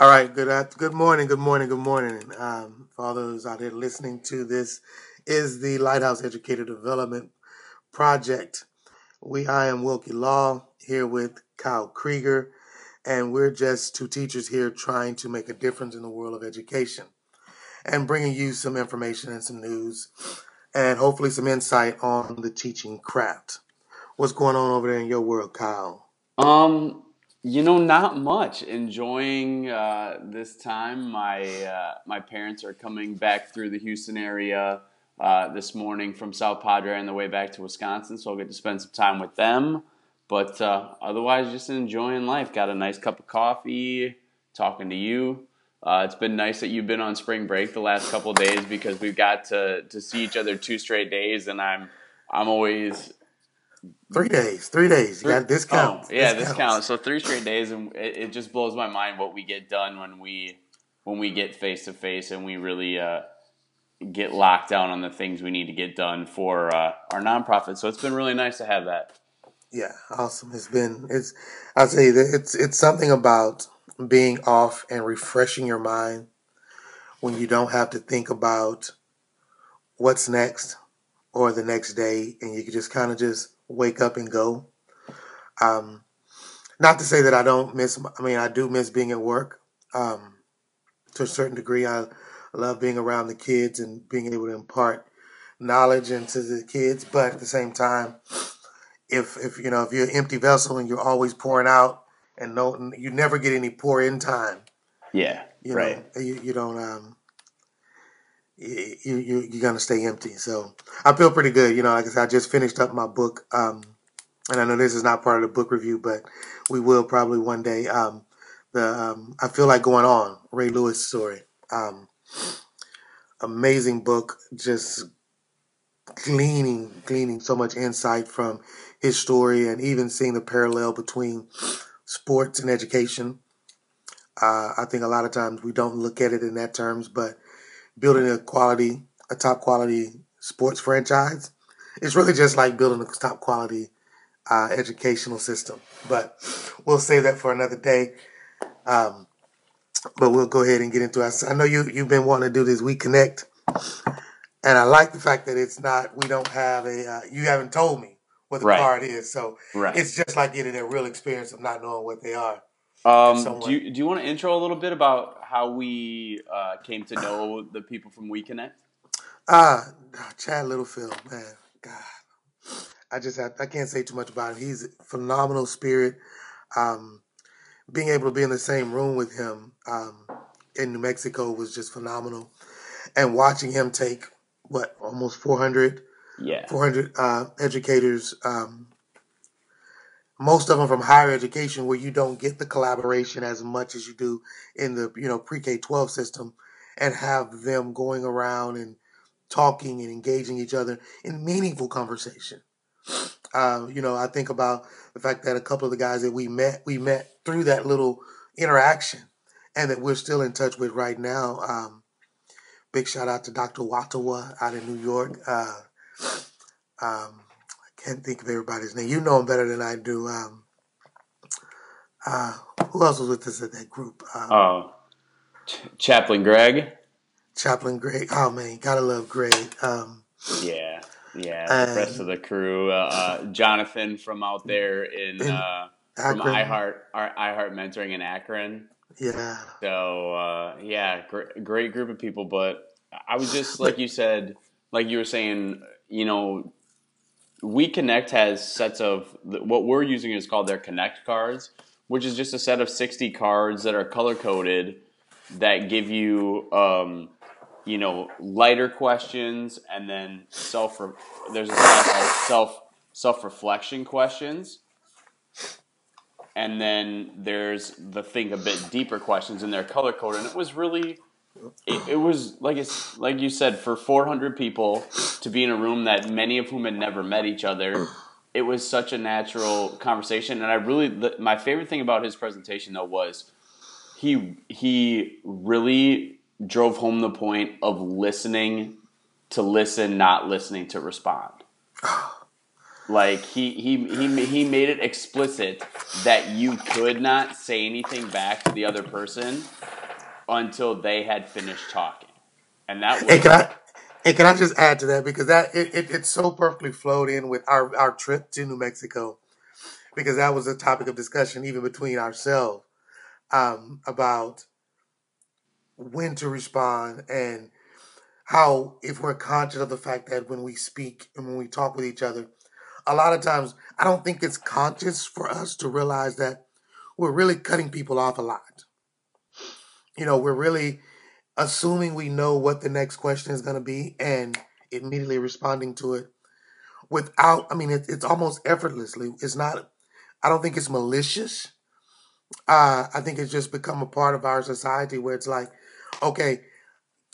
All right. Good. Good morning. Good morning. Good morning. Um, for all those out there listening to this, is the Lighthouse Educator Development Project. We. I am Wilkie Law here with Kyle Krieger, and we're just two teachers here trying to make a difference in the world of education, and bringing you some information and some news, and hopefully some insight on the teaching craft. What's going on over there in your world, Kyle? Um, you know, not much. Enjoying uh, this time. My uh, my parents are coming back through the Houston area uh, this morning from South Padre on the way back to Wisconsin, so I'll get to spend some time with them. But uh, otherwise, just enjoying life. Got a nice cup of coffee, talking to you. Uh, it's been nice that you've been on spring break the last couple days because we've got to, to see each other two straight days, and I'm I'm always Three days. Three days. You got discount. Oh, yeah, this counts. So three straight days, and it, it, just blows my mind what we get done when we when we get face to face and we really uh, get locked down on the things we need to get done for uh, our nonprofit. So it's been really nice to have that. Yeah, awesome. It's been it's I'll say that it's it's something about being off and refreshing your mind when you don't have to think about what's next or the next day and you can just kind of just wake up and go. Um, not to say that I don't miss. I mean, I do miss being at work um, to a certain degree. I love being around the kids and being able to impart knowledge into the kids. But at the same time, if if you know if you're an empty vessel and you're always pouring out and no, you never get any pour in time. Yeah, you right. Know, you, you don't. Um, you, you you're gonna stay empty. So I feel pretty good. You know, like I said, I just finished up my book, um, and I know this is not part of the book review, but we will probably one day. Um, the um, I feel like going on Ray Lewis story. Um, amazing book, just gleaning gleaning so much insight from his story, and even seeing the parallel between sports and education. Uh, I think a lot of times we don't look at it in that terms, but building a quality, a top quality sports franchise. It's really just like building a top quality uh, educational system. But we'll save that for another day. Um, but we'll go ahead and get into it. I know you you've been wanting to do this We Connect, and I like the fact that it's not. We don't have a. Uh, you haven't told me what the right. card is, so right. it's just like getting a real experience of not knowing what they are. Um, do you do you want to intro a little bit about how we uh, came to know the people from We Connect? Ah, uh, Chad Littlefield, man, God, I just have, I can't say too much about him. He's a phenomenal spirit. Um, being able to be in the same room with him um, in New Mexico was just phenomenal, and watching him take what almost four hundred, yeah, four hundred uh, educators um, most of them from higher education where you don't get the collaboration as much as you do in the you know pre-K 12 system and have them going around and talking and engaging each other in meaningful conversation. Uh, you know, I think about the fact that a couple of the guys that we met, we met through that little interaction and that we're still in touch with right now. Um, big shout out to Dr. Watawa out in New York. Uh, um, can't think of everybody's name. You know them better than I do. Um, uh, who else was with us at that group? Um, oh, Ch- Chaplain Greg. Chaplain Greg. Oh man, gotta love Greg. Um, yeah, yeah. The rest of the crew. Uh, uh, Jonathan from out there in, uh, from iHeart, our iHeart Mentoring in Akron. Yeah. So uh, yeah, great, great group of people. But I was just like you said, like you were saying, you know, we Connect has sets of what we're using is called their Connect cards, which is just a set of 60 cards that are color coded that give you, um, you know, lighter questions and then self. There's a set of self self reflection questions, and then there's the think a bit deeper questions in their color code, and it was really it, it, was like it's like you said for 400 people to be in a room that many of whom had never met each other it was such a natural conversation. And i really the, my favorite thing about his presentation though was he he really drove home the point of listening to listen not listening to respond. Like he he he he made it explicit that you could not say anything back to the other person until they had finished talking, and that was. And can I and can I just add to that because that it, it, it so perfectly flowed in with our, our trip to New Mexico because that was a topic of discussion even between ourselves um, about when to respond and how if we're conscious of the fact that when we speak and when we talk with each other a lot of times i don't think it's conscious for us to realize that we're really cutting people off a lot you know we're really assuming we know what the next question is going to be and immediately responding to it without i mean it, it's almost effortlessly. It's not i don't think it's malicious. Uh, i think it's just become a part of our society where it's like okay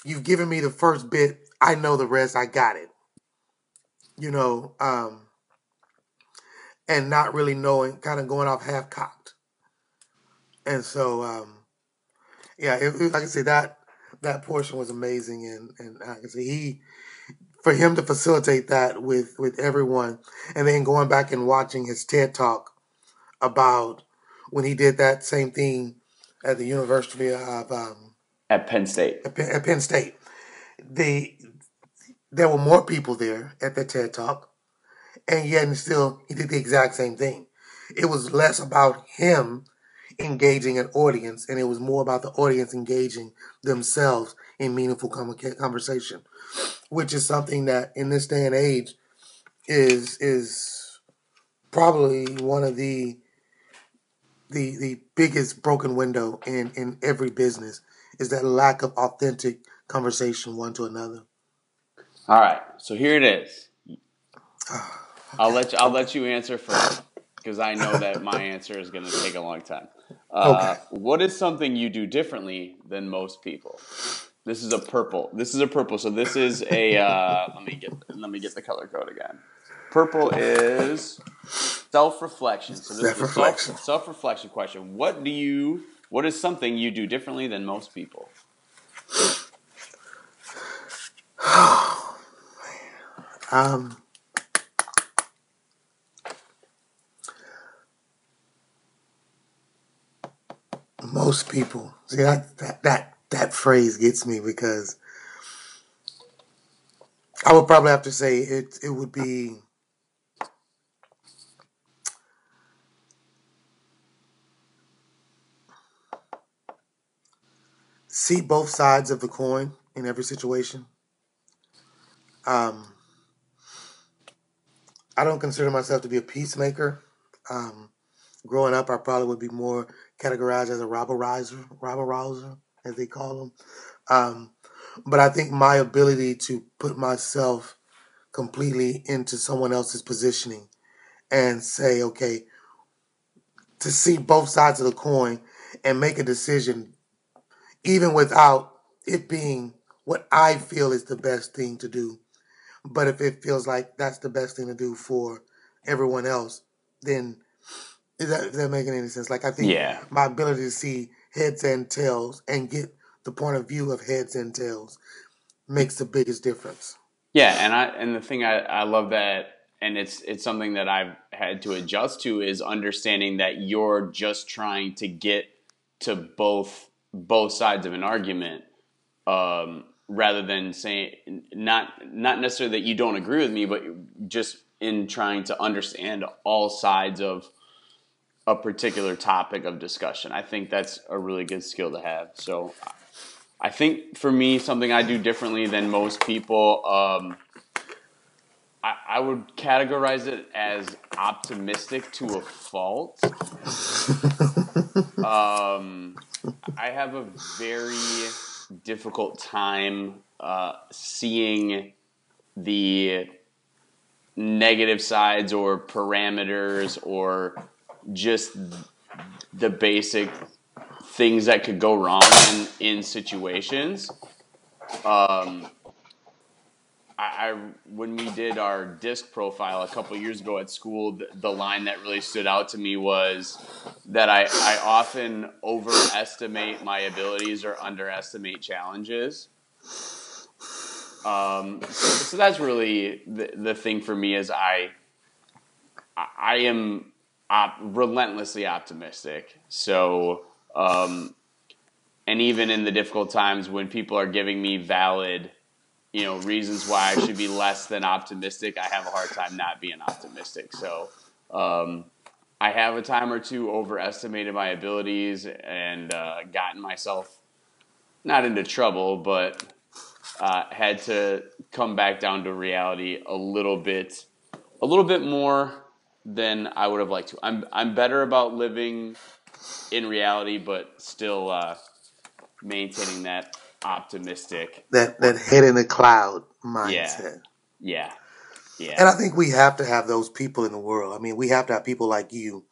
you've given me the first bit. I know the rest. I got it. You know um, and not really knowing kind of going off half cocked and so um, yeah it, it- like i say that that portion was amazing and and like i can say he for him to facilitate that with with everyone and then going back and watching his ted talk about when he did that same thing at the university of um, at Penn State. at Penn, at Penn State. They there were more people there at the TED Talk, and yet and still he did the exact same thing. It was less about him engaging an audience, and it was more about the audience engaging themselves in meaningful conversation, which is something that in this day and age is is probably one of the the the biggest broken window in in every business is that lack of authentic conversation one to another. All right, so here it is. I'll let you, I'll let you answer first because I know that my answer is going to take a long time. Uh, What is something you do differently than most people? This is a purple. This is a purple. So this is a. Uh, let me get let me get the color code again. Purple is self reflection. So this Self-reflection. is a self reflection question. What do you? What is something you do differently than most people? Um, most people see that that that phrase gets me because I would probably have to say it. It would be see both sides of the coin in every situation. Um, I don't consider myself to be a peacemaker. Um, growing up, I probably would be more categorized as a robber riser, robber rouser, as they call them. Um, but I think my ability to put myself completely into someone else's positioning and say, okay, to see both sides of the coin and make a decision, even without it being what I feel is the best thing to do. But if it feels like that's the best thing to do for everyone else, then is that, is that making any sense? Like I think Yeah. my ability to see heads and tails and get the point of view of heads and tails makes the biggest difference. Yeah, and I and the thing I, I love that and it's it's something that I've had to adjust to is understanding that you're just trying to get to both both sides of an argument um, rather than saying not not necessarily that you don't agree with me but just in trying to understand all sides of a particular topic of discussion. I think that's a really good skill to have. So I think for me, something I do differently than most people, um, I, I would categorize it as optimistic to a fault. Um, I have a very difficult time uh, seeing the negative sides or parameters or just the basic things that could go wrong in, in situations. Um, I, I when we did our disc profile a couple years ago at school, the, the line that really stood out to me was that I, I often overestimate my abilities or underestimate challenges. Um, so, so that's really the, the thing for me is I I am op- relentlessly optimistic. So, um, and even in the difficult times when people are giving me valid, you know, reasons why I should be less than optimistic, I have a hard time not being optimistic. So, um, I have a time or two overestimated my abilities and uh, gotten myself not into trouble, but uh, had to come back down to reality a little bit, a little bit more than I would have liked to. I'm I'm better about living in reality, but still uh, maintaining that optimistic, that that head in the cloud mindset. Yeah, yeah. And I think we have to have those people in the world. I mean, we have to have people like you.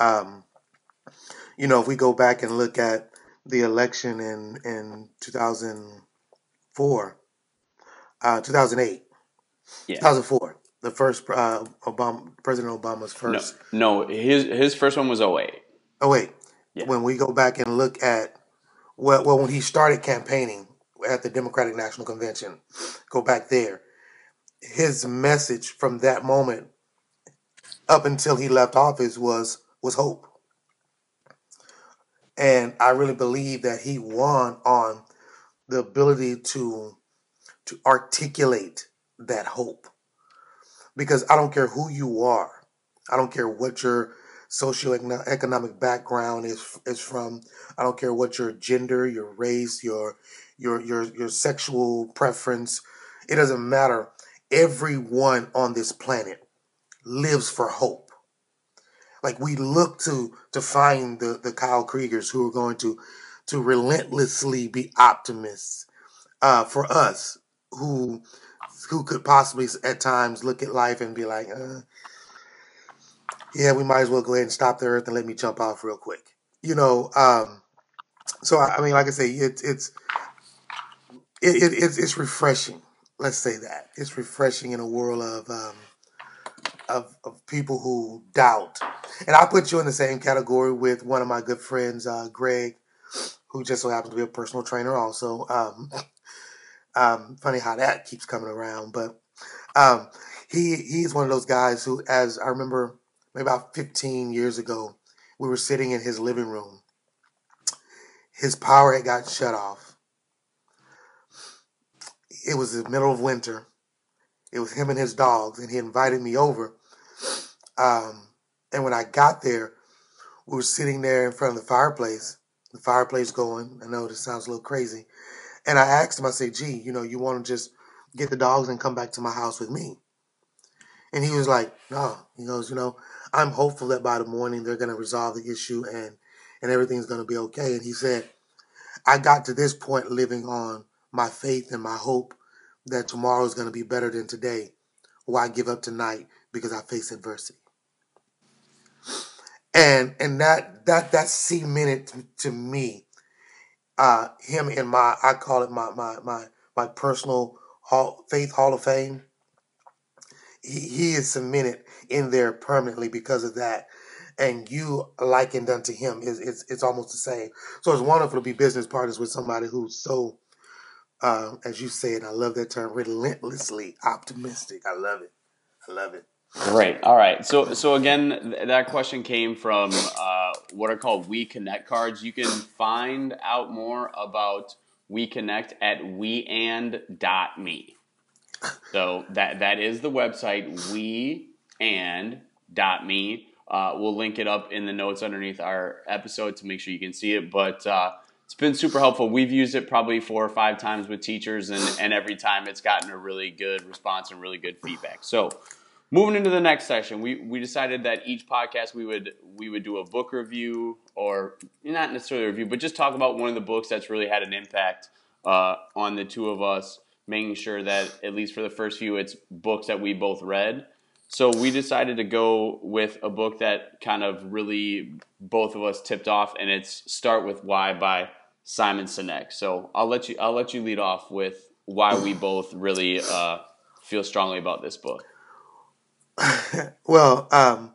Um, you know, if we go back and look at the election in in 2004, uh, 2008, Yeah. 2004, the first uh, Obama, President Obama's first. No, no, his his first one was 08. Oh wait, Yeah. when we go back and look at well, well, when he started campaigning at the Democratic National Convention, go back there, his message from that moment up until he left office was was hope, and I really believe that he won on the ability to to articulate that hope, because I don't care who you are, I don't care what your socioeconomic background is is from. I don't care what your gender, your race, your your your your sexual preference. It doesn't matter. Everyone on this planet lives for hope. Like we look to to find the the Kyle Kriegers who are going to to relentlessly be optimists uh, for us who who could possibly at times look at life and be like, uh, yeah, we might as well go ahead and stop the earth and let me jump off real quick. You know, um, so I, I mean, like I say, it's it's it, it, it's it's refreshing. Let's say that it's refreshing in a world of um, of of people who doubt. And I put you in the same category with one of my good friends, uh, Greg, who just so happens to be a personal trainer. Also, um, um, funny how that keeps coming around, but um, he he's one of those guys who, as I remember, maybe about 15 years ago, we were sitting in his living room. His power had got shut off. It was the middle of winter. It was him and his dogs, and he invited me over. Um, and when I got there, we were sitting there in front of the fireplace. The fireplace going. I know this sounds a little crazy. And I asked him, I said, gee, you know, you want to just get the dogs and come back to my house with me? And he was like, no. He goes, you know, I'm hopeful that by the morning they're going to resolve the issue and, and everything's going to be okay. And he said, I got to this point living on my faith and my hope that tomorrow is going to be better than today. Why give up tonight because I face adversity? And and that that that cemented to, to me uh, him in my I call it my my my my personal hall, faith hall of fame. He, he is cemented in there permanently because of that. And you likened unto him is it's it's almost the same. So it's wonderful to be business partners with somebody who's so, uh, as you said, I love that term, relentlessly optimistic. I love it. I love it. Great. All right. So, so again, th- that question came from uh, what are called We Connect cards. You can find out more about We Connect at weand.me. So that that is the website we and dot me. Uh, we'll link it up in the notes underneath our episode to make sure you can see it. But uh, it's been super helpful. We've used it probably four or five times with teachers, and, and every time it's gotten a really good response and really good feedback. So moving into the next section, we, we decided that each podcast we would we would do a book review or not necessarily a review, but just talk about one of the books that's really had an impact uh, on the two of us, making sure that at least for the first few, it's books that we both read. So we decided to go with a book that kind of really both of us tipped off, and it's "Start with Why" by Simon Sinek. So I'll let you I'll let you lead off with why we both really uh, feel strongly about this book. well, um,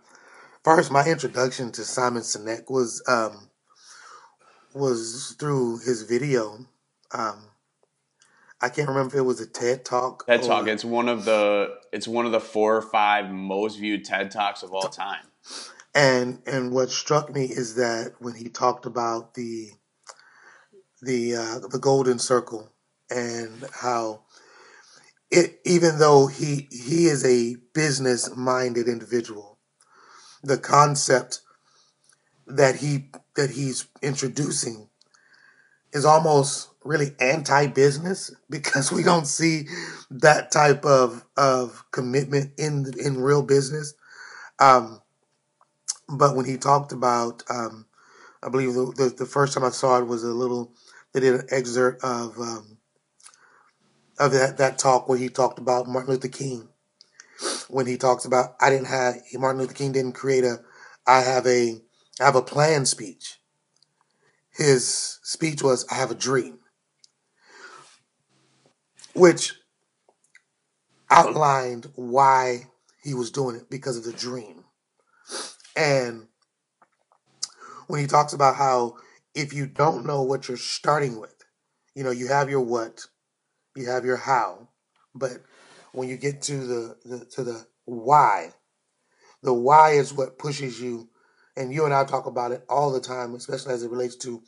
first, my introduction to Simon Sinek was um, was through his video. Um, I can't remember if it was a TED Talk. TED Talk. It's one of the it's one of the four or five most viewed TED Talks of all time. And and what struck me is that when he talked about the the uh, the golden circle and how it even though he he is a business minded individual, the concept that he that he's introducing is almost really anti-business because we don't see that type of of commitment in in real business. Um, but when he talked about, um, I believe the, the, the first time I saw it was a little. They did an excerpt of um, of that that talk where he talked about Martin Luther King. When he talks about, I didn't have Martin Luther King didn't create a, I have a, I have a plan speech. His speech was, I have a dream which outlined why he was doing it because of the dream. And when he talks about how if you don't know what you're starting with, you know, you have your what, you have your how, but when you get to the, the to the why, the why is what pushes you. And you and I talk about it all the time, especially as it relates to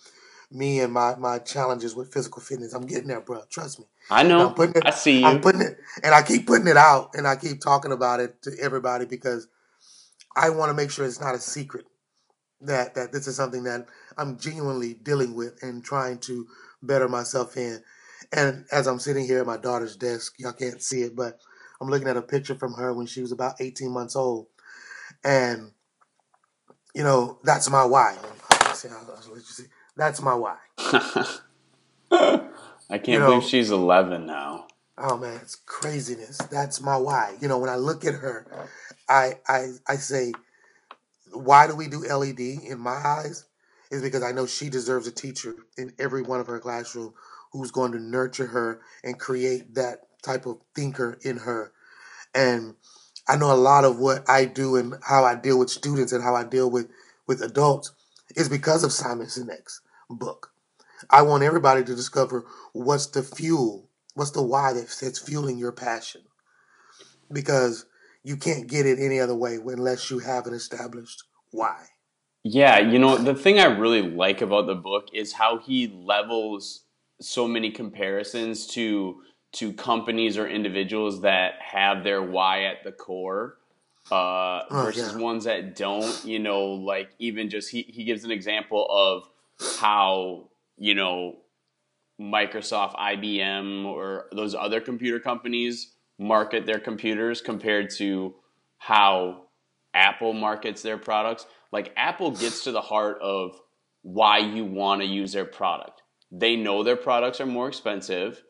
me and my my challenges with physical fitness. I'm getting there, bro. Trust me. I know. I'm putting it, I see you. I'm putting it, and I keep putting it out, and I keep talking about it to everybody because I want to make sure it's not a secret that that this is something that I'm genuinely dealing with and trying to better myself in. And as I'm sitting here at my daughter's desk, y'all can't see it, but I'm looking at a picture from her when she was about 18 months old, and you know that's my why. That's my why. I can't you know, believe she's 11 now. Oh man, it's craziness. That's my why. You know, when I look at her, I I I say, why do we do LED in my eyes? Is because I know she deserves a teacher in every one of her classroom who's going to nurture her and create that type of thinker in her. And I know a lot of what I do and how I deal with students and how I deal with with adults is because of Simon Sinek's book. I want everybody to discover what's the fuel, what's the why that's fueling your passion. Because you can't get it any other way unless you have an established why. Yeah, you know, the thing I really like about the book is how he levels so many comparisons to to companies or individuals that have their why at the core uh, oh, versus yeah. ones that don't. You know, like even just he, he gives an example of how you know Microsoft, IBM, or those other computer companies market their computers compared to how Apple markets their products. Like Apple gets to the heart of why you want to use their product. They know their products are more expensive.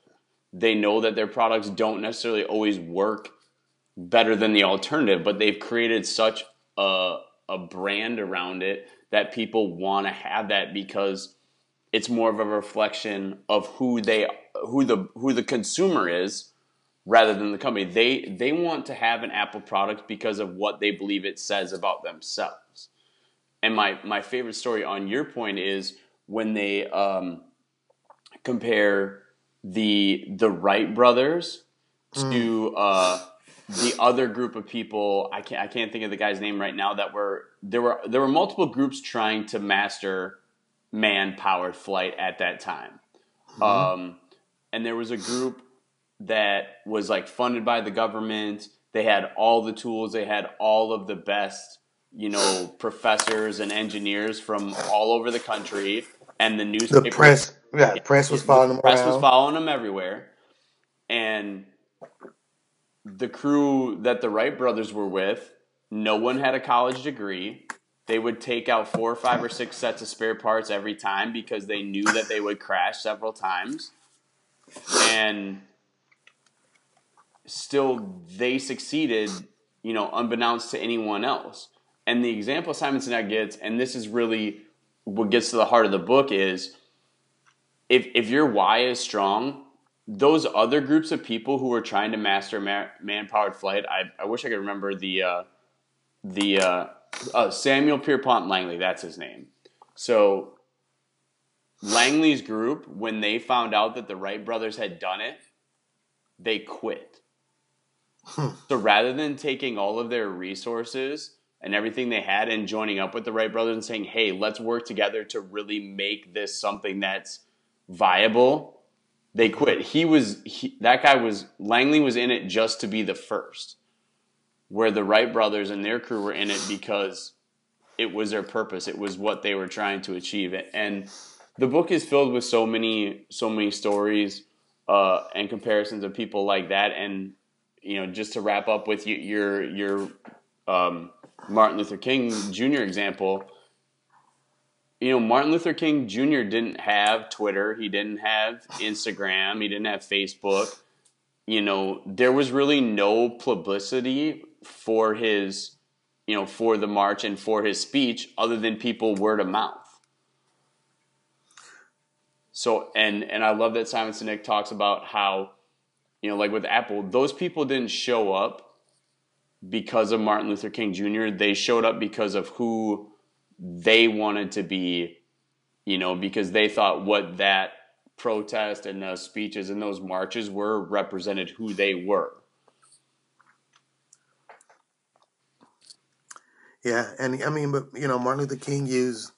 They know that their products don't necessarily always work better than the alternative, but they've created such a, a brand around it that people want to have that because it's more of a reflection of who they who the who the consumer is rather than the company. They they want to have an Apple product because of what they believe it says about themselves. And my my favorite story on your point is when they um, compare the the Wright brothers to mm. uh, the other group of people. I can't I can't think of the guy's name right now. That were there were there were multiple groups trying to master man powered flight at that time. Mm-hmm. Um, and there was a group that was like funded by the government. They had all the tools, they had all of the best, you know, professors and engineers from all over the country. And the newspaper, the press, yeah, the press was following them. Press around. was following them everywhere, and the crew that the Wright brothers were with, no one had a college degree they would take out four or five or six sets of spare parts every time because they knew that they would crash several times. And still they succeeded, you know, unbeknownst to anyone else. And the example Simon Sinek gets, and this is really what gets to the heart of the book, is if if your why is strong, those other groups of people who are trying to master man powered flight, I, I wish I could remember the uh, the uh, uh, Samuel Pierpont Langley, that's his name. So Langley's group, when they found out that the Wright brothers had done it, they quit. So rather than taking all of their resources and everything they had and joining up with the Wright brothers and saying, "Hey, let's work together to really make this something that's viable," they quit. He was he, that guy was Langley was in it just to be the first, where the Wright brothers and their crew were in it because it was their purpose. It was what they were trying to achieve. And the book is filled with so many so many stories uh, and comparisons of people like that and you know, just to wrap up with your your um, Martin Luther King Jr. example, you know, Martin Luther King Jr. didn't have Twitter, he didn't have Instagram, he didn't have Facebook. You know, there was really no publicity for his, you know, for the march and for his speech other than people word of mouth. So, and and I love that Simon Sinek talks about how you know, like with Apple, those people didn't show up because of Martin Luther King Jr. They showed up because of who they wanted to be, you know, because they thought what that protest and those speeches and those marches were represented who they were. Yeah, and I mean, but you know, Martin Luther King used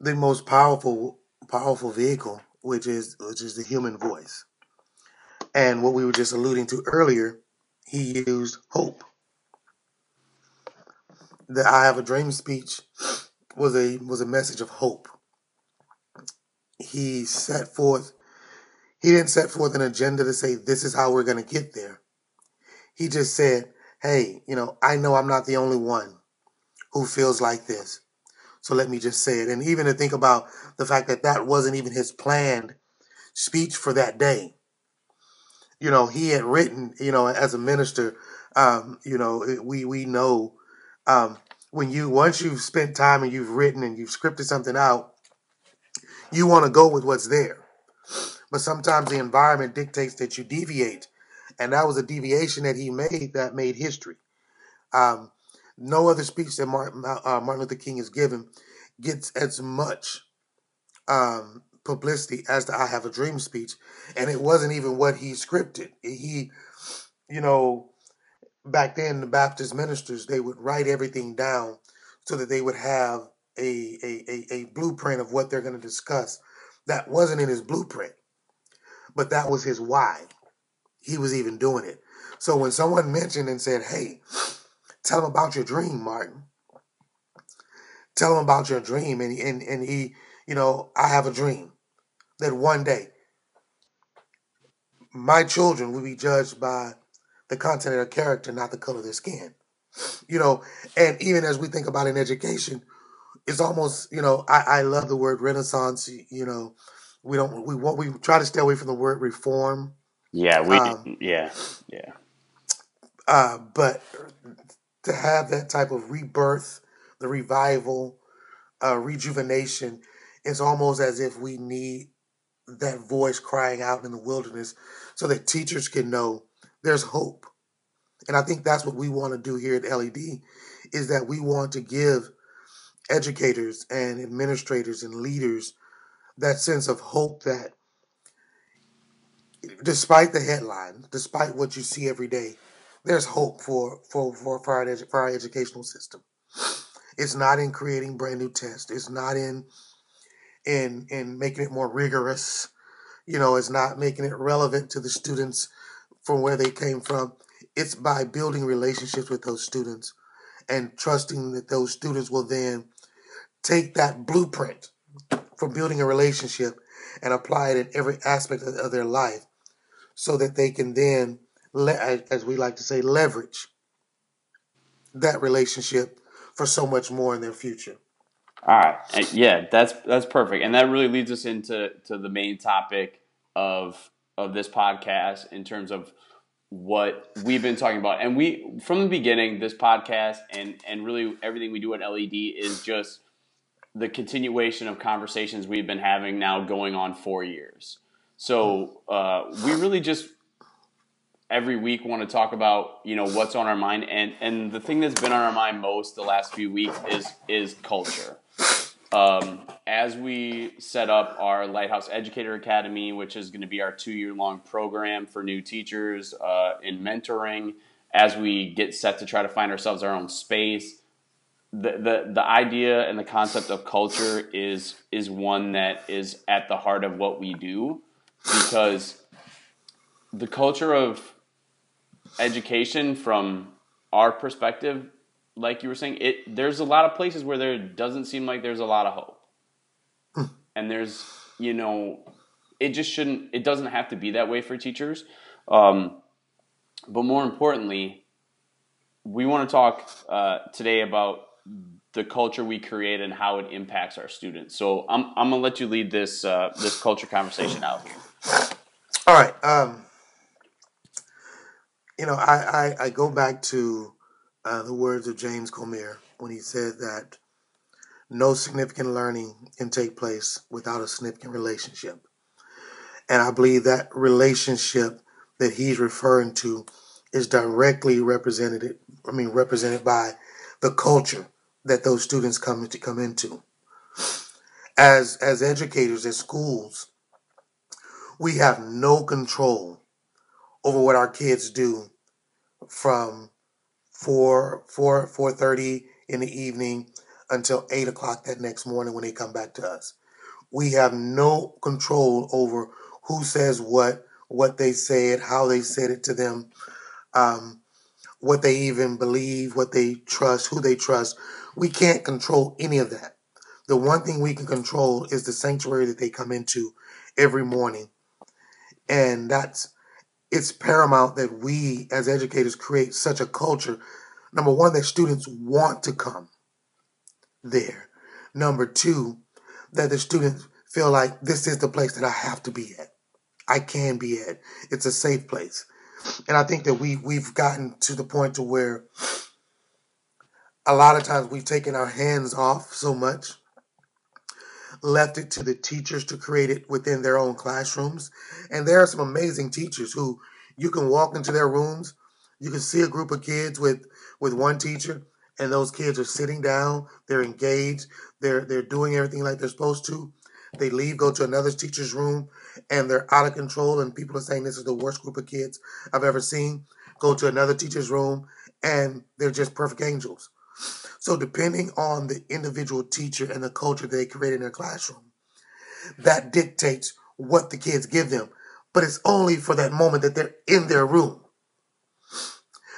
the most powerful powerful vehicle, which is which is the human voice. And what we were just alluding to earlier, he used hope. The I have a dream speech was a was a message of hope. He set forth he didn't set forth an agenda to say this is how we're going to get there. He just said, "Hey, you know, I know I'm not the only one who feels like this. So let me just say it." And even to think about the fact that that wasn't even his planned speech for that day you know, he had written, you know, as a minister, um, you know, we we know um, when you once you've spent time and you've written and you've scripted something out, you want to go with what's there. But sometimes the environment dictates that you deviate, and that was a deviation that he made that made history. Um, no other speech that Martin, uh, Martin Luther King has given gets as much um, publicity as the I Have a Dream speech. And it wasn't even what he scripted. He, you know, back then, the Baptist ministers, they would write everything down so that they would have a, a, a, a blueprint of what they're going to discuss. That wasn't in his blueprint, but that was his why. He was even doing it. So when someone mentioned and said, hey, tell him about your dream, Martin. Tell him about your dream. And, and, and he, you know, I have a dream that one day my children will be judged by the content of their character, not the color of their skin. You know, and even as we think about in education, it's almost, you know, I, I love the word renaissance, you know, we don't we want we try to stay away from the word reform. Yeah, we um, yeah, yeah. Uh, but to have that type of rebirth, the revival, uh, rejuvenation, it's almost as if we need that voice crying out in the wilderness so that teachers can know there's hope. And I think that's what we want to do here at LED is that we want to give educators and administrators and leaders that sense of hope that despite the headline, despite what you see every day, there's hope for for for, for, our, for our educational system. It's not in creating brand new tests. It's not in in in making it more rigorous. You know, it's not making it relevant to the students from where they came from. It's by building relationships with those students and trusting that those students will then take that blueprint for building a relationship and apply it in every aspect of, their life so that they can then, as we like to say, leverage that relationship for so much more in their future. All right. Yeah, that's that's perfect, and that really leads us into to the main topic of of this podcast in terms of what we've been talking about. And we from the beginning, this podcast and and really everything we do at LED is just the continuation of conversations we've been having now going on four years. So uh, we really just every week want to talk about you know what's on our mind and and the thing that's been on our mind most the last few weeks is is culture um, as we set up our Lighthouse Educator Academy, which is going to be our two year long program for new teachers uh, in mentoring, as we get set to try to find ourselves our own space, the, the, the idea and the concept of culture is is one that is at the heart of what we do because the culture of education from our perspective like you were saying, it there's a lot of places where there doesn't seem like there's a lot of hope. Hmm. and there's, you know, it just shouldn't it doesn't have to be that way for teachers. Um, but more importantly, we want to talk uh, today about the culture we create and how it impacts our students. So I'm, I'm gonna let you lead this uh, this culture conversation out here. All right. Um, you know, I, I, I go back to uh, the words of James Comer when he said that no significant learning can take place without a significant relationship. And I believe that relationship that he's referring to is directly represented I mean represented by the culture that those students come to come into. As as educators at schools, we have no control over what our kids do from four four thirty in the evening until eight o'clock that next morning when they come back to us. We have no control over who says what, what they said, how they said it to them, um, what they even believe, what they trust, who they trust. We can't control any of that. The one thing we can control is the sanctuary that they come into every morning. And that's it's paramount that we as educators create such a culture number one that students want to come there. Number two that the students feel like this is the place that i have to be at. I can be at. It's a safe place. And i think that we we've gotten to the point to where a lot of times we've taken our hands off so much left it to the teachers to create it within their own classrooms. And there are some amazing teachers who you can walk into their rooms, you can see a group of kids with with one teacher, and those kids are sitting down, they're engaged, they're they're doing everything like they're supposed to. They leave, go to another teacher's room, and they're out of control, and people are saying this is the worst group of kids I've ever seen. Go to another teacher's room, and they're just perfect angels. So, depending on the individual teacher and the culture they create in their classroom, that dictates what the kids give them. But it's only for that moment that they're in their room.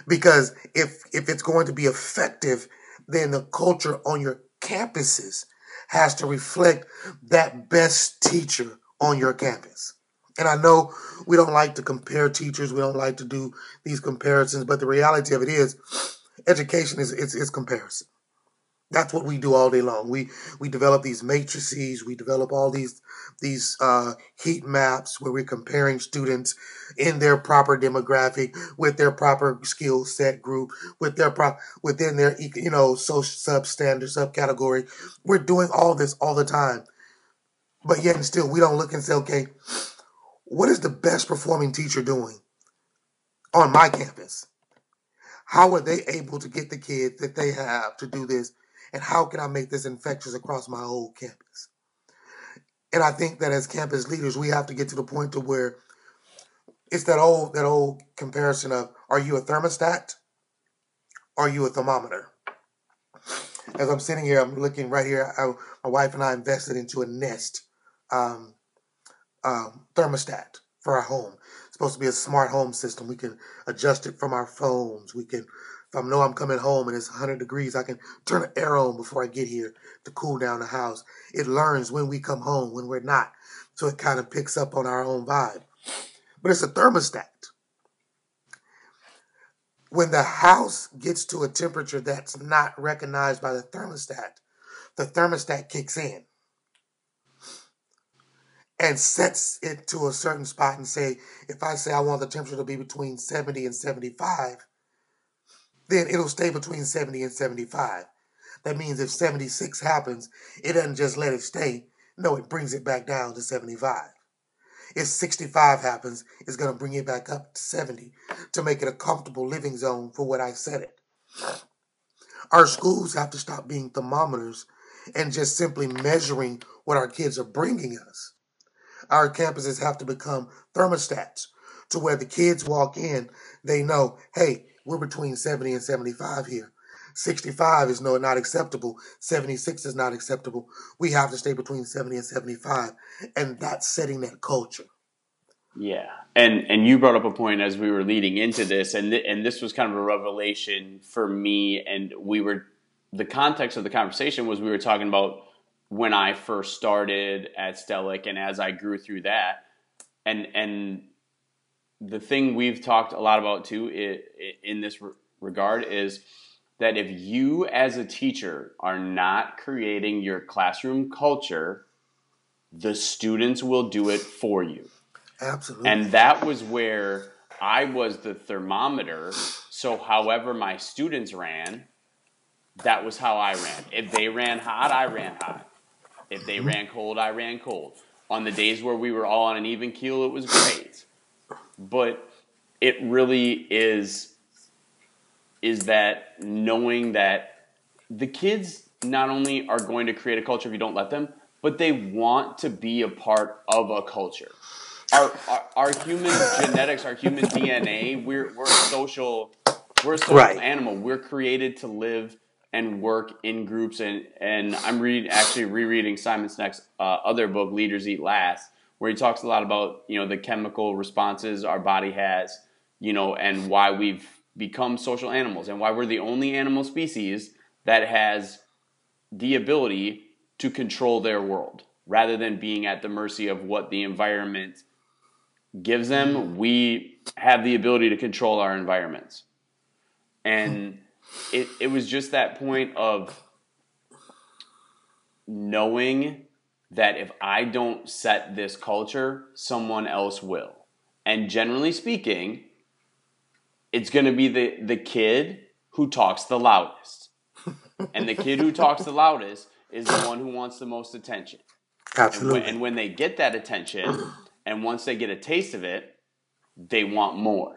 Because if if it's going to be effective, then the culture on your campuses has to reflect that best teacher on your campus. And I know we don't like to compare teachers, we don't like to do these comparisons, but the reality of it is education is it's, it's comparison. That's what we do all day long. We we develop these matrices. We develop all these these uh, heat maps where we're comparing students in their proper demographic with their proper skill set group with their prop within their you know social substandard subcategory. We're doing all this all the time, but yet and still we don't look and say, okay, what is the best performing teacher doing on my campus? How are they able to get the kids that they have to do this? And how can I make this infectious across my whole campus? And I think that as campus leaders, we have to get to the point to where it's that old that old comparison of are you a thermostat? Are you a thermometer? As I'm sitting here, I'm looking right here. I, my wife and I invested into a Nest um, um, thermostat for our home It's supposed to be a smart home system. We can adjust it from our phones. We can, if I know I'm coming home and it's 100 degrees, I can turn the air on before I get here to cool down the house. It learns when we come home, when we're not. So it kind of picks up on our own vibe. But it's a thermostat. When the house gets to a temperature that's not recognized by the thermostat, the thermostat kicks in and sets it to a certain spot and say, if I say I want the temperature to be between 70 and 75, then it'll stay between 70 and 75. That means if 76 happens, it doesn't just let it stay. No, it brings it back down to 75. If 65 happens, it's going to bring it back up to 70 to make it a comfortable living zone for what I set it. Our schools have to stop being thermometers and just simply measuring what our kids are bringing us. Our campuses have to become thermostats to where the kids walk in, they know, hey, we're between 70 and 75 here. 65 is no not acceptable. 76 is not acceptable. We have to stay between 70 and 75. And that's setting that culture. Yeah. And and you brought up a point as we were leading into this and th- and this was kind of a revelation for me and we were the context of the conversation was we were talking about when I first started at Stellic and as I grew through that and and the thing we've talked a lot about too in this regard is that if you as a teacher are not creating your classroom culture, the students will do it for you. Absolutely. And that was where I was the thermometer. So, however, my students ran, that was how I ran. If they ran hot, I ran hot. If they mm-hmm. ran cold, I ran cold. On the days where we were all on an even keel, it was great. But it really is is that knowing that the kids not only are going to create a culture if you don't let them, but they want to be a part of a culture. Our, our, our human genetics, our human DNA, we're, we're a social, we're a social right. animal. We're created to live and work in groups. And, and I'm read, actually rereading Simon Sinek's uh, other book, Leaders Eat Last, where he talks a lot about, you know, the chemical responses our body has, you know, and why we've become social animals and why we're the only animal species that has the ability to control their world rather than being at the mercy of what the environment gives them. Mm-hmm. We have the ability to control our environments. And hmm. it, it was just that point of knowing that if I don't set this culture, someone else will. And generally speaking, it's going to be the, the kid who talks the loudest. and the kid who talks the loudest is the one who wants the most attention. Absolutely. And when, and when they get that attention, and once they get a taste of it, they want more.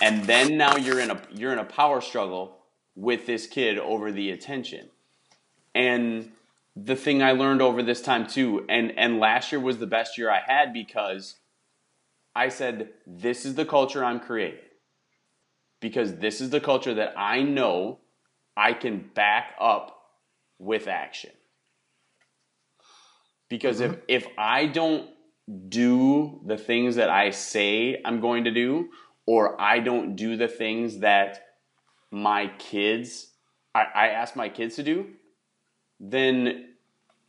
And then now you're in a you're in a power struggle with this kid over the attention. And the thing I learned over this time too, and and last year was the best year I had because I said, this is the culture I'm creating because this is the culture that I know I can back up with action. Because mm-hmm. if, if I don't do the things that I say I'm going to do, or I don't do the things that my kids, I, I ask my kids to do, then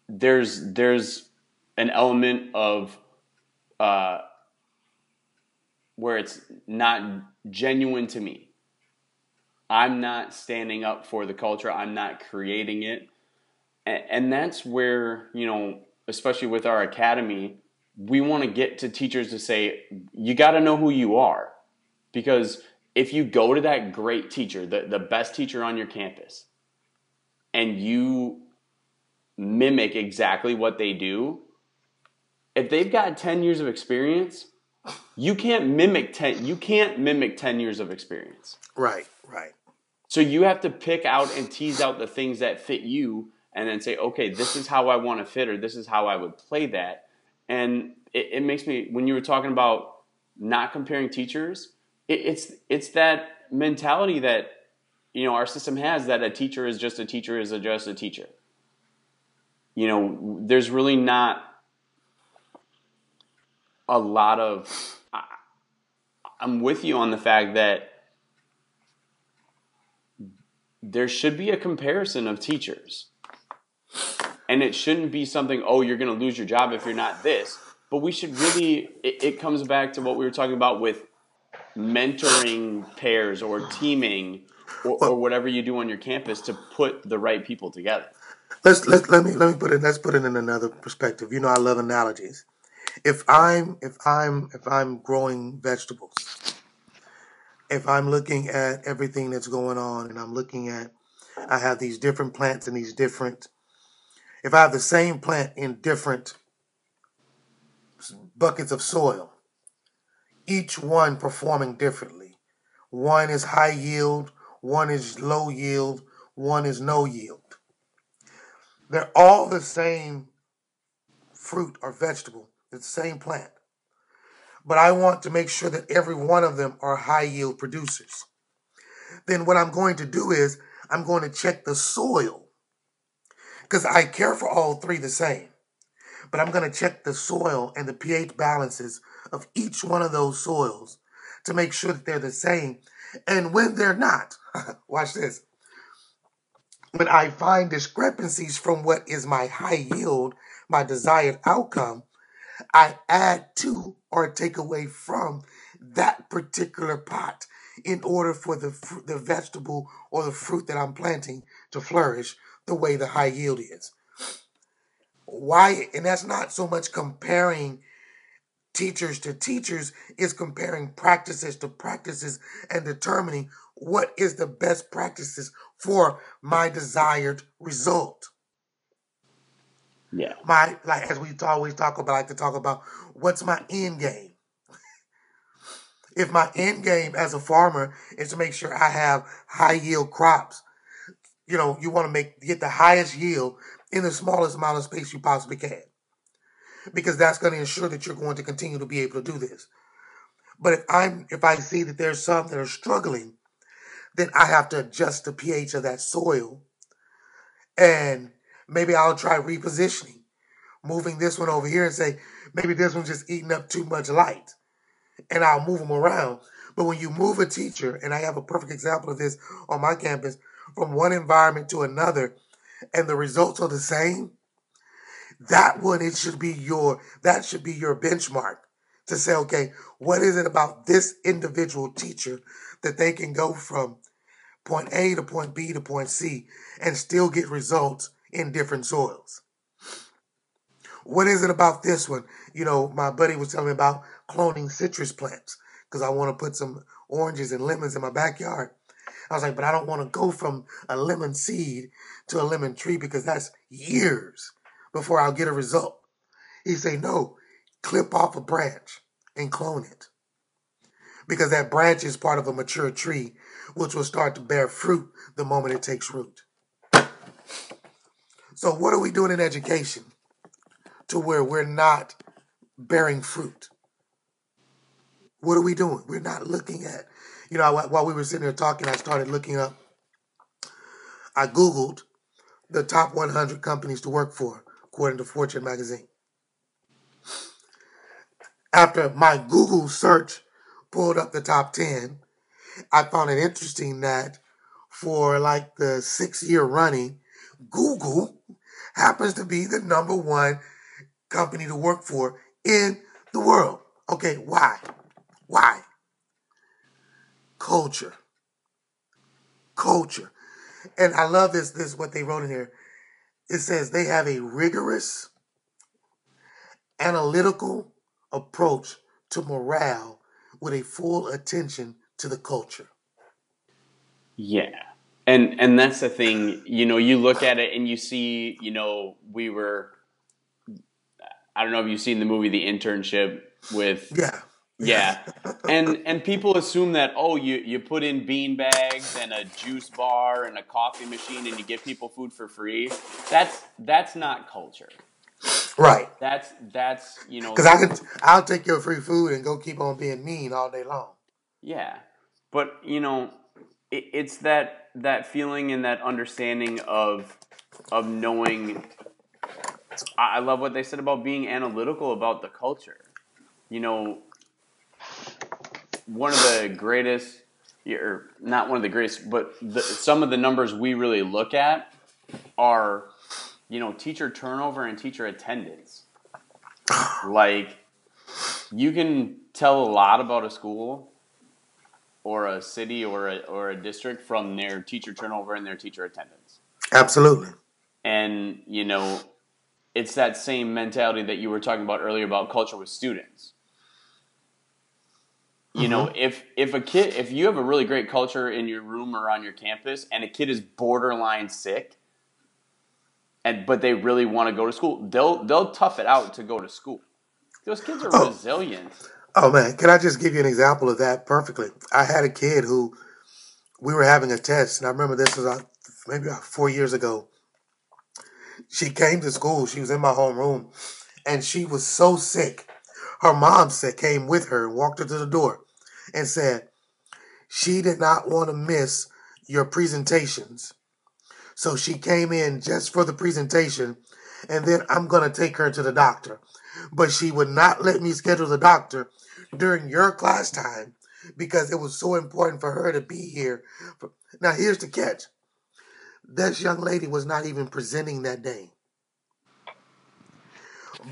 there's there's an element of uh, where it's not genuine to me. I'm not standing up for the culture, I'm not creating it. And, that's where, you know, especially with our academy, we want to get to teachers to say, you got to know who you are. Because if you go to that great teacher, the, the best teacher on your campus, and you mimic exactly what they do, if they've got 10 years of experience, you can't mimic 10 you can't mimic 10 years of experience. Right right. So you have to pick out and tease out the things that fit you and then say okay this is how i want to fit or this is how i would play that. And it, it makes me when you were talking about not comparing teachers it, it's it's that mentality that you know our system has that a teacher is just a teacher is a just a teacher you know there's really not a lot of. I'm with you on the fact that there should be a comparison of teachers. And it shouldn't be something, oh, you're going to lose your job if you're not this. But we should really, it, it, comes back to what we were talking about with mentoring pairs or teaming or, or, whatever you do on your campus to put the right people together. Let's, let's let me let me put it let's put it in another perspective. You know I love analogies if I'm if I'm if I'm growing vegetables, if I'm looking at everything that's going on and I'm looking at I have these different plants and these different if I have the same plant in different buckets of soil, each one performing differently. One is high yield, one is low yield, one is no yield. They're all the same fruit or vegetable. It's the same plant. But I want to make sure that every one of them are high yield producers. Then what I'm going to do is I'm going to check the soil because I care for all three the same. But I'm going to check the soil and the pH balances of each one of those soils to make sure that they're the same. And when they're not, watch this. When I find discrepancies from what is my high yield, my desired outcome, I add to or take away from that particular pot in order for the, the vegetable or the fruit that I'm planting to flourish the way the high yield is. Why? And that's not so much comparing teachers to teachers, is comparing practices to practices and determining what is the best practices for my desired result. Yeah. My like as we always talk about, I like to talk about what's my end game. if my end game as a farmer is to make sure I have high yield crops, you know, you want to make get the highest yield in the smallest amount of space you possibly can. Because that's going to ensure that you're going to continue to be able to do this. But if I'm if I see that there's some that are struggling, then I have to adjust the pH of that soil and maybe I'll try repositioning, moving this one over here and say, maybe this one's just eating up too much light. And I'll move them around. But when you move a teacher, and I have a perfect example of this on my campus, from one environment to another, and the results are the same, that one it should be your that should be your benchmark to say, okay, what is it about this individual teacher that they can go from point A to point B to point C and still get results in different soils. What is it about this one? You know, my buddy was telling me about cloning citrus plants because I want to put some oranges and lemons in my backyard. I was like, but I don't want to go from a lemon seed to a lemon tree because that's years before I'll get a result. He said, no, clip off a branch and clone it. Because that branch is part of a mature tree, which will start to bear fruit the moment it takes root. So, what are we doing in education to where we're not bearing fruit? What are we doing? We're not looking at, you know, while we were sitting there talking, I started looking up, I Googled the top 100 companies to work for, according to Fortune magazine. After my Google search pulled up the top 10, I found it interesting that for like the six year running, Google happens to be the number one company to work for in the world. Okay, why? Why? Culture. Culture. And I love this, this what they wrote in here. It says they have a rigorous, analytical approach to morale with a full attention to the culture. Yeah. And and that's the thing, you know, you look at it and you see, you know, we were I don't know if you've seen the movie The Internship with Yeah. Yeah. and and people assume that oh you you put in bean bags and a juice bar and a coffee machine and you give people food for free. That's that's not culture. Right. That's that's you know Because I can, I'll take your free food and go keep on being mean all day long. Yeah, but you know, it, it's that that feeling and that understanding of of knowing. I, I love what they said about being analytical about the culture. You know, one of the greatest, or not one of the greatest, but the, some of the numbers we really look at are, you know, teacher turnover and teacher attendance. Like, you can tell a lot about a school or a city or a, or a district from their teacher turnover and their teacher attendance. Absolutely. And, you know, it's that same mentality that you were talking about earlier about culture with students. You know, Mm-hmm. if if a kid if you have a really great culture in your room or on your campus and a kid is borderline sick and but they really want to go to school, they'll they'll tough it out to go to school. Those kids are Oh. resilient. Oh man, can I just give you an example of that perfectly? I had a kid who we were having a test, and I remember this was uh, maybe about four years ago, she came to school. She was in my homeroom, and she was so sick. Her mom said came with her and walked her to the door, and said she did not want to miss your presentations. So she came in just for the presentation, and then I'm going to take her to the doctor. But she would not let me schedule the doctor during your class time because it was so important for her to be here. Now, here's the catch this young lady was not even presenting that day.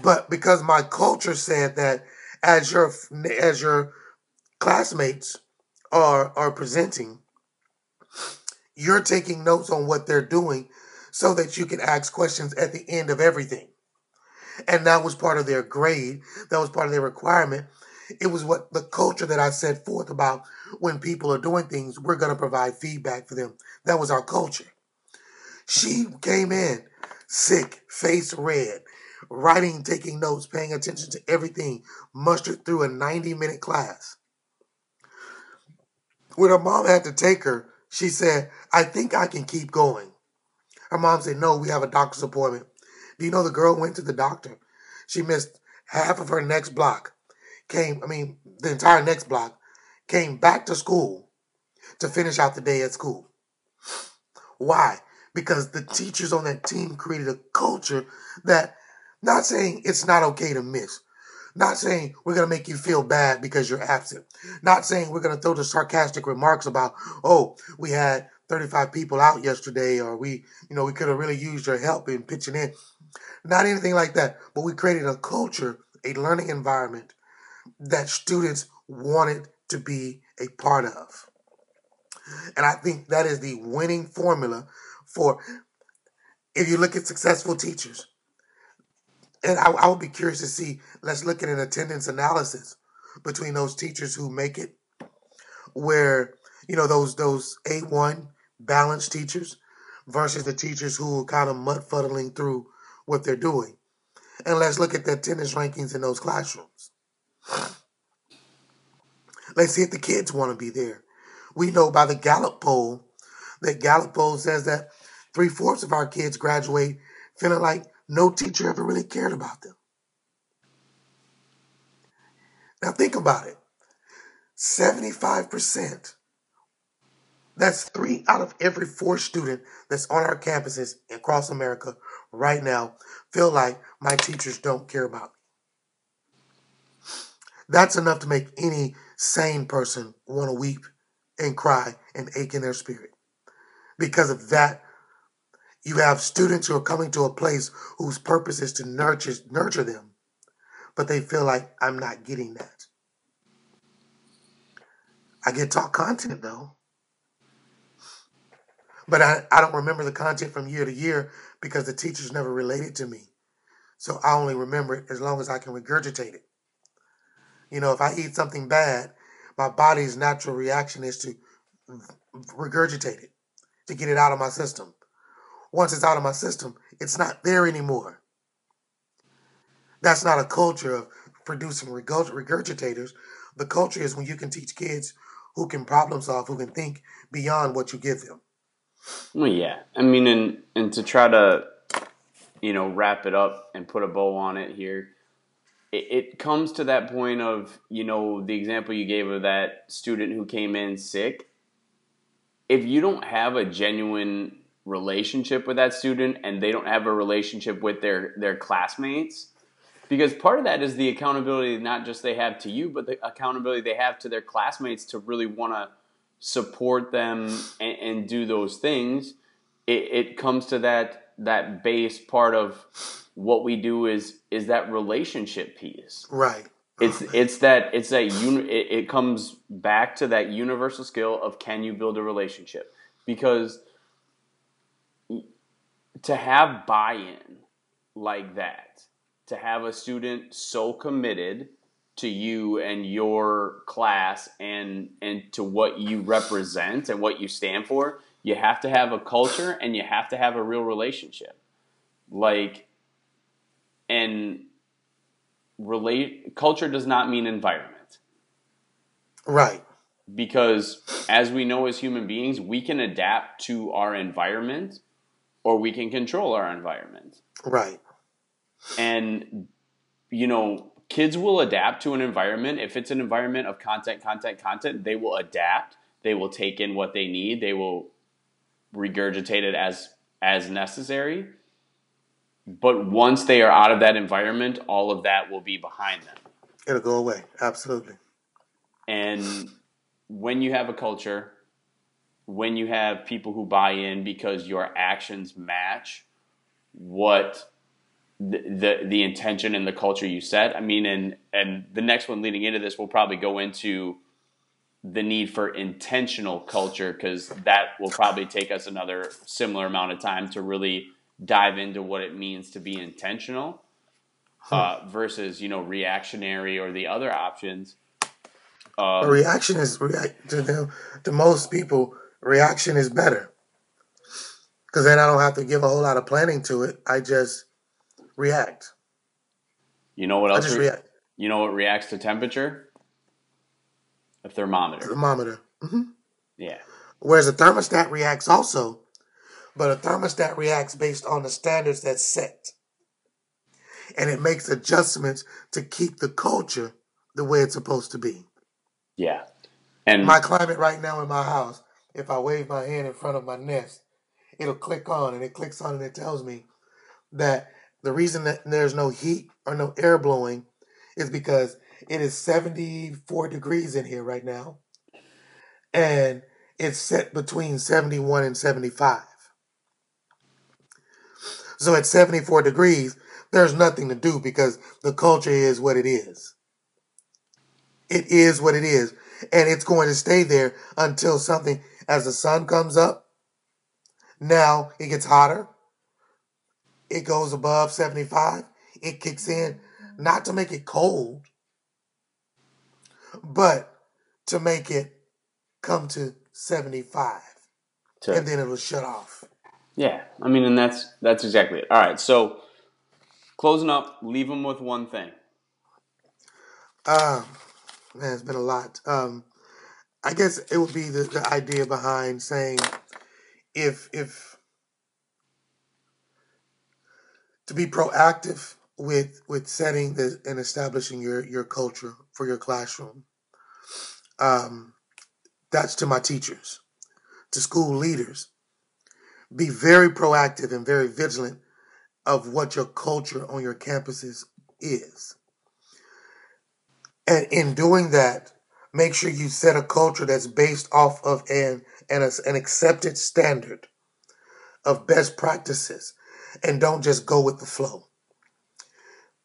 But because my culture said that as your as your classmates are are presenting, you're taking notes on what they're doing so that you can ask questions at the end of everything. And that was part of their grade. That was part of their requirement. It was what the culture that I set forth about when people are doing things, we're going to provide feedback for them. That was our culture. She came in sick, face red, writing, taking notes, paying attention to everything, mustered through a 90 minute class. When her mom had to take her, she said, I think I can keep going. Her mom said, No, we have a doctor's appointment. Do you know the girl went to the doctor? She missed half of her next block, came, I mean, the entire next block, came back to school to finish out the day at school. Why? Because the teachers on that team created a culture that, not saying it's not okay to miss, not saying we're going to make you feel bad because you're absent. Not saying we're going to throw the sarcastic remarks about, oh, we had 35 people out yesterday or we, you know, we could have really used your help in pitching in. Not anything like that. But we created a culture, a learning environment that students wanted to be a part of. And I think that is the winning formula for if you look at successful teachers, and I, I would be curious to see. Let's look at an attendance analysis between those teachers who make it, where you know those those A one balanced teachers versus the teachers who are kind of mudfuddling through what they're doing, and let's look at the attendance rankings in those classrooms. Let's see if the kids want to be there. We know by the Gallup poll that Gallup poll says that three fourths of our kids graduate feeling like no teacher ever really cared about them. Now think about it 75%. That's three out of every four student that's on our campuses across America right now feel like my teachers don't care about me. That's enough to make any sane person want to weep and cry and ache in their spirit. Because of that you have students who are coming to a place whose purpose is to nurture nurture them, but they feel like I'm not getting that. I get taught content though. But I, I don't remember the content from year to year because the teachers never related to me. So I only remember it as long as I can regurgitate it. You know, if I eat something bad, my body's natural reaction is to regurgitate it, to get it out of my system once it's out of my system, it's not there anymore. That's not a culture of producing regurgitators. The culture is when you can teach kids who can problem solve, who can think beyond what you give them. Well, yeah. I mean, and, and to try to, you know, wrap it up and put a bow on it here, it, it comes to that point of, you know, the example you gave of that student who came in sick. If you don't have a genuine relationship with that student and they don't have a relationship with their their classmates. Because part of that is the accountability not just they have to you but the accountability they have to their classmates to really want to support them and, and, do those things. It, it comes to that that base part of what we do is is that relationship piece. Right. It's it's that it's that uni- it, it comes back to that universal skill of can you build a relationship? Because to have buy-in like that, to have a student so committed to you and your class and and to what you represent and what you stand for, you have to have a culture and you have to have a real relationship. Like and relate culture does not mean environment. Right. Because as we know as human beings, we can adapt to our environment or we can control our environment. Right. And, you know, kids will adapt to an environment. If it's an environment of content, content, content, they will adapt. They will take in what they need. They will regurgitate it as as necessary. But once they are out of that environment, all of that will be behind them. It'll go away. Absolutely. And when you have a culture, when you have people who buy in because your actions match what the, the, the intention and the culture you set. I mean, and and the next one leading into this, we'll probably go into the need for intentional culture because that will probably take us another similar amount of time to really dive into what it means to be intentional uh, versus you know reactionary or the other options. Um, a reaction is react to them. To most people, reaction is better because then I don't have to give a whole lot of planning to it. I just react. You know what else? Re- react. You know what reacts to temperature? A thermometer. Thermometer. Mm-hmm. Yeah. Whereas a thermostat reacts also, but a thermostat reacts based on the standards that's set. And it makes adjustments to keep the culture the way it's supposed to be. Yeah. And my climate right now in my house, if I wave my hand in front of my nest, it'll click on and it clicks on and it tells me that the reason that there's no heat or no air blowing is because it is 74 degrees in here right now. And it's set between 71 and 75. So at 74 degrees, there's nothing to do because the culture is what it is. It is what it is. And it's going to stay there until something, as the sun comes up, now it gets hotter. It goes above 75. It kicks in, not to make it cold, but to make it come to 75. To, and then it'll shut off. Yeah. I mean, and that's that's exactly it. All right. So closing up, leave them with one thing. Um, Man, it's been a lot. Um, I guess it would be the, the idea behind saying if if to be proactive with with setting the, and establishing your your culture for your classroom. Um, that's to my teachers, to school leaders. Be very proactive and very vigilant of what your culture on your campuses is. And in doing that, make sure you set a culture that's based off of an, an, an accepted standard of best practices and don't just go with the flow.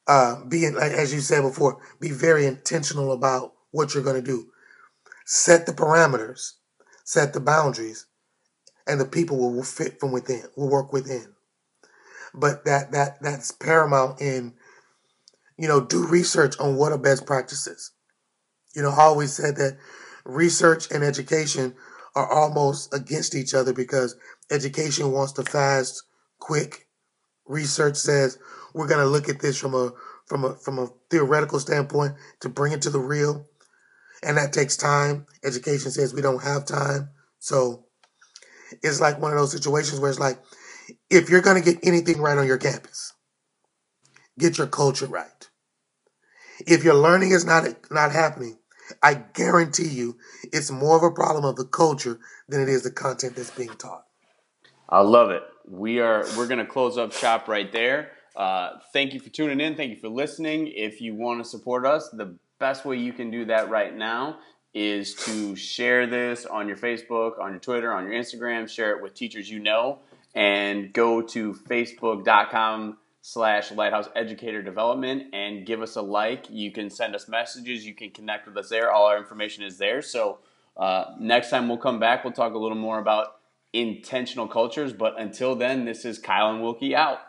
Uh, be, as you said before, be very intentional about what you're going to do. Set the parameters, set the boundaries, and the people will, will fit from within, will work within. But that, that, that's paramount in you know, do research on what are best practices. You know, I always said that research and education are almost against each other because education wants the fast, quick. Research says we're going to look at this from a from a from a theoretical standpoint to bring it to the real, and that takes time. Education says we don't have time, so it's like one of those situations where it's like if you're going to get anything right on your campus, get your culture right. If your learning is not not happening, I guarantee you it's more of a problem of the culture than it is the content that's being taught. I love it. We are we're going to close up shop right there. Uh, thank you for tuning in. Thank you for listening. If you want to support us, the best way you can do that right now is to share this on your Facebook, on your Twitter, on your Instagram. Share it with teachers you know, and go to facebook.com slash lighthouse educator development and give us a like. You can send us messages. You can connect with us there. All our information is there. So uh, next time we'll come back we'll talk a little more about intentional cultures. But until then this is kyle and wilkie out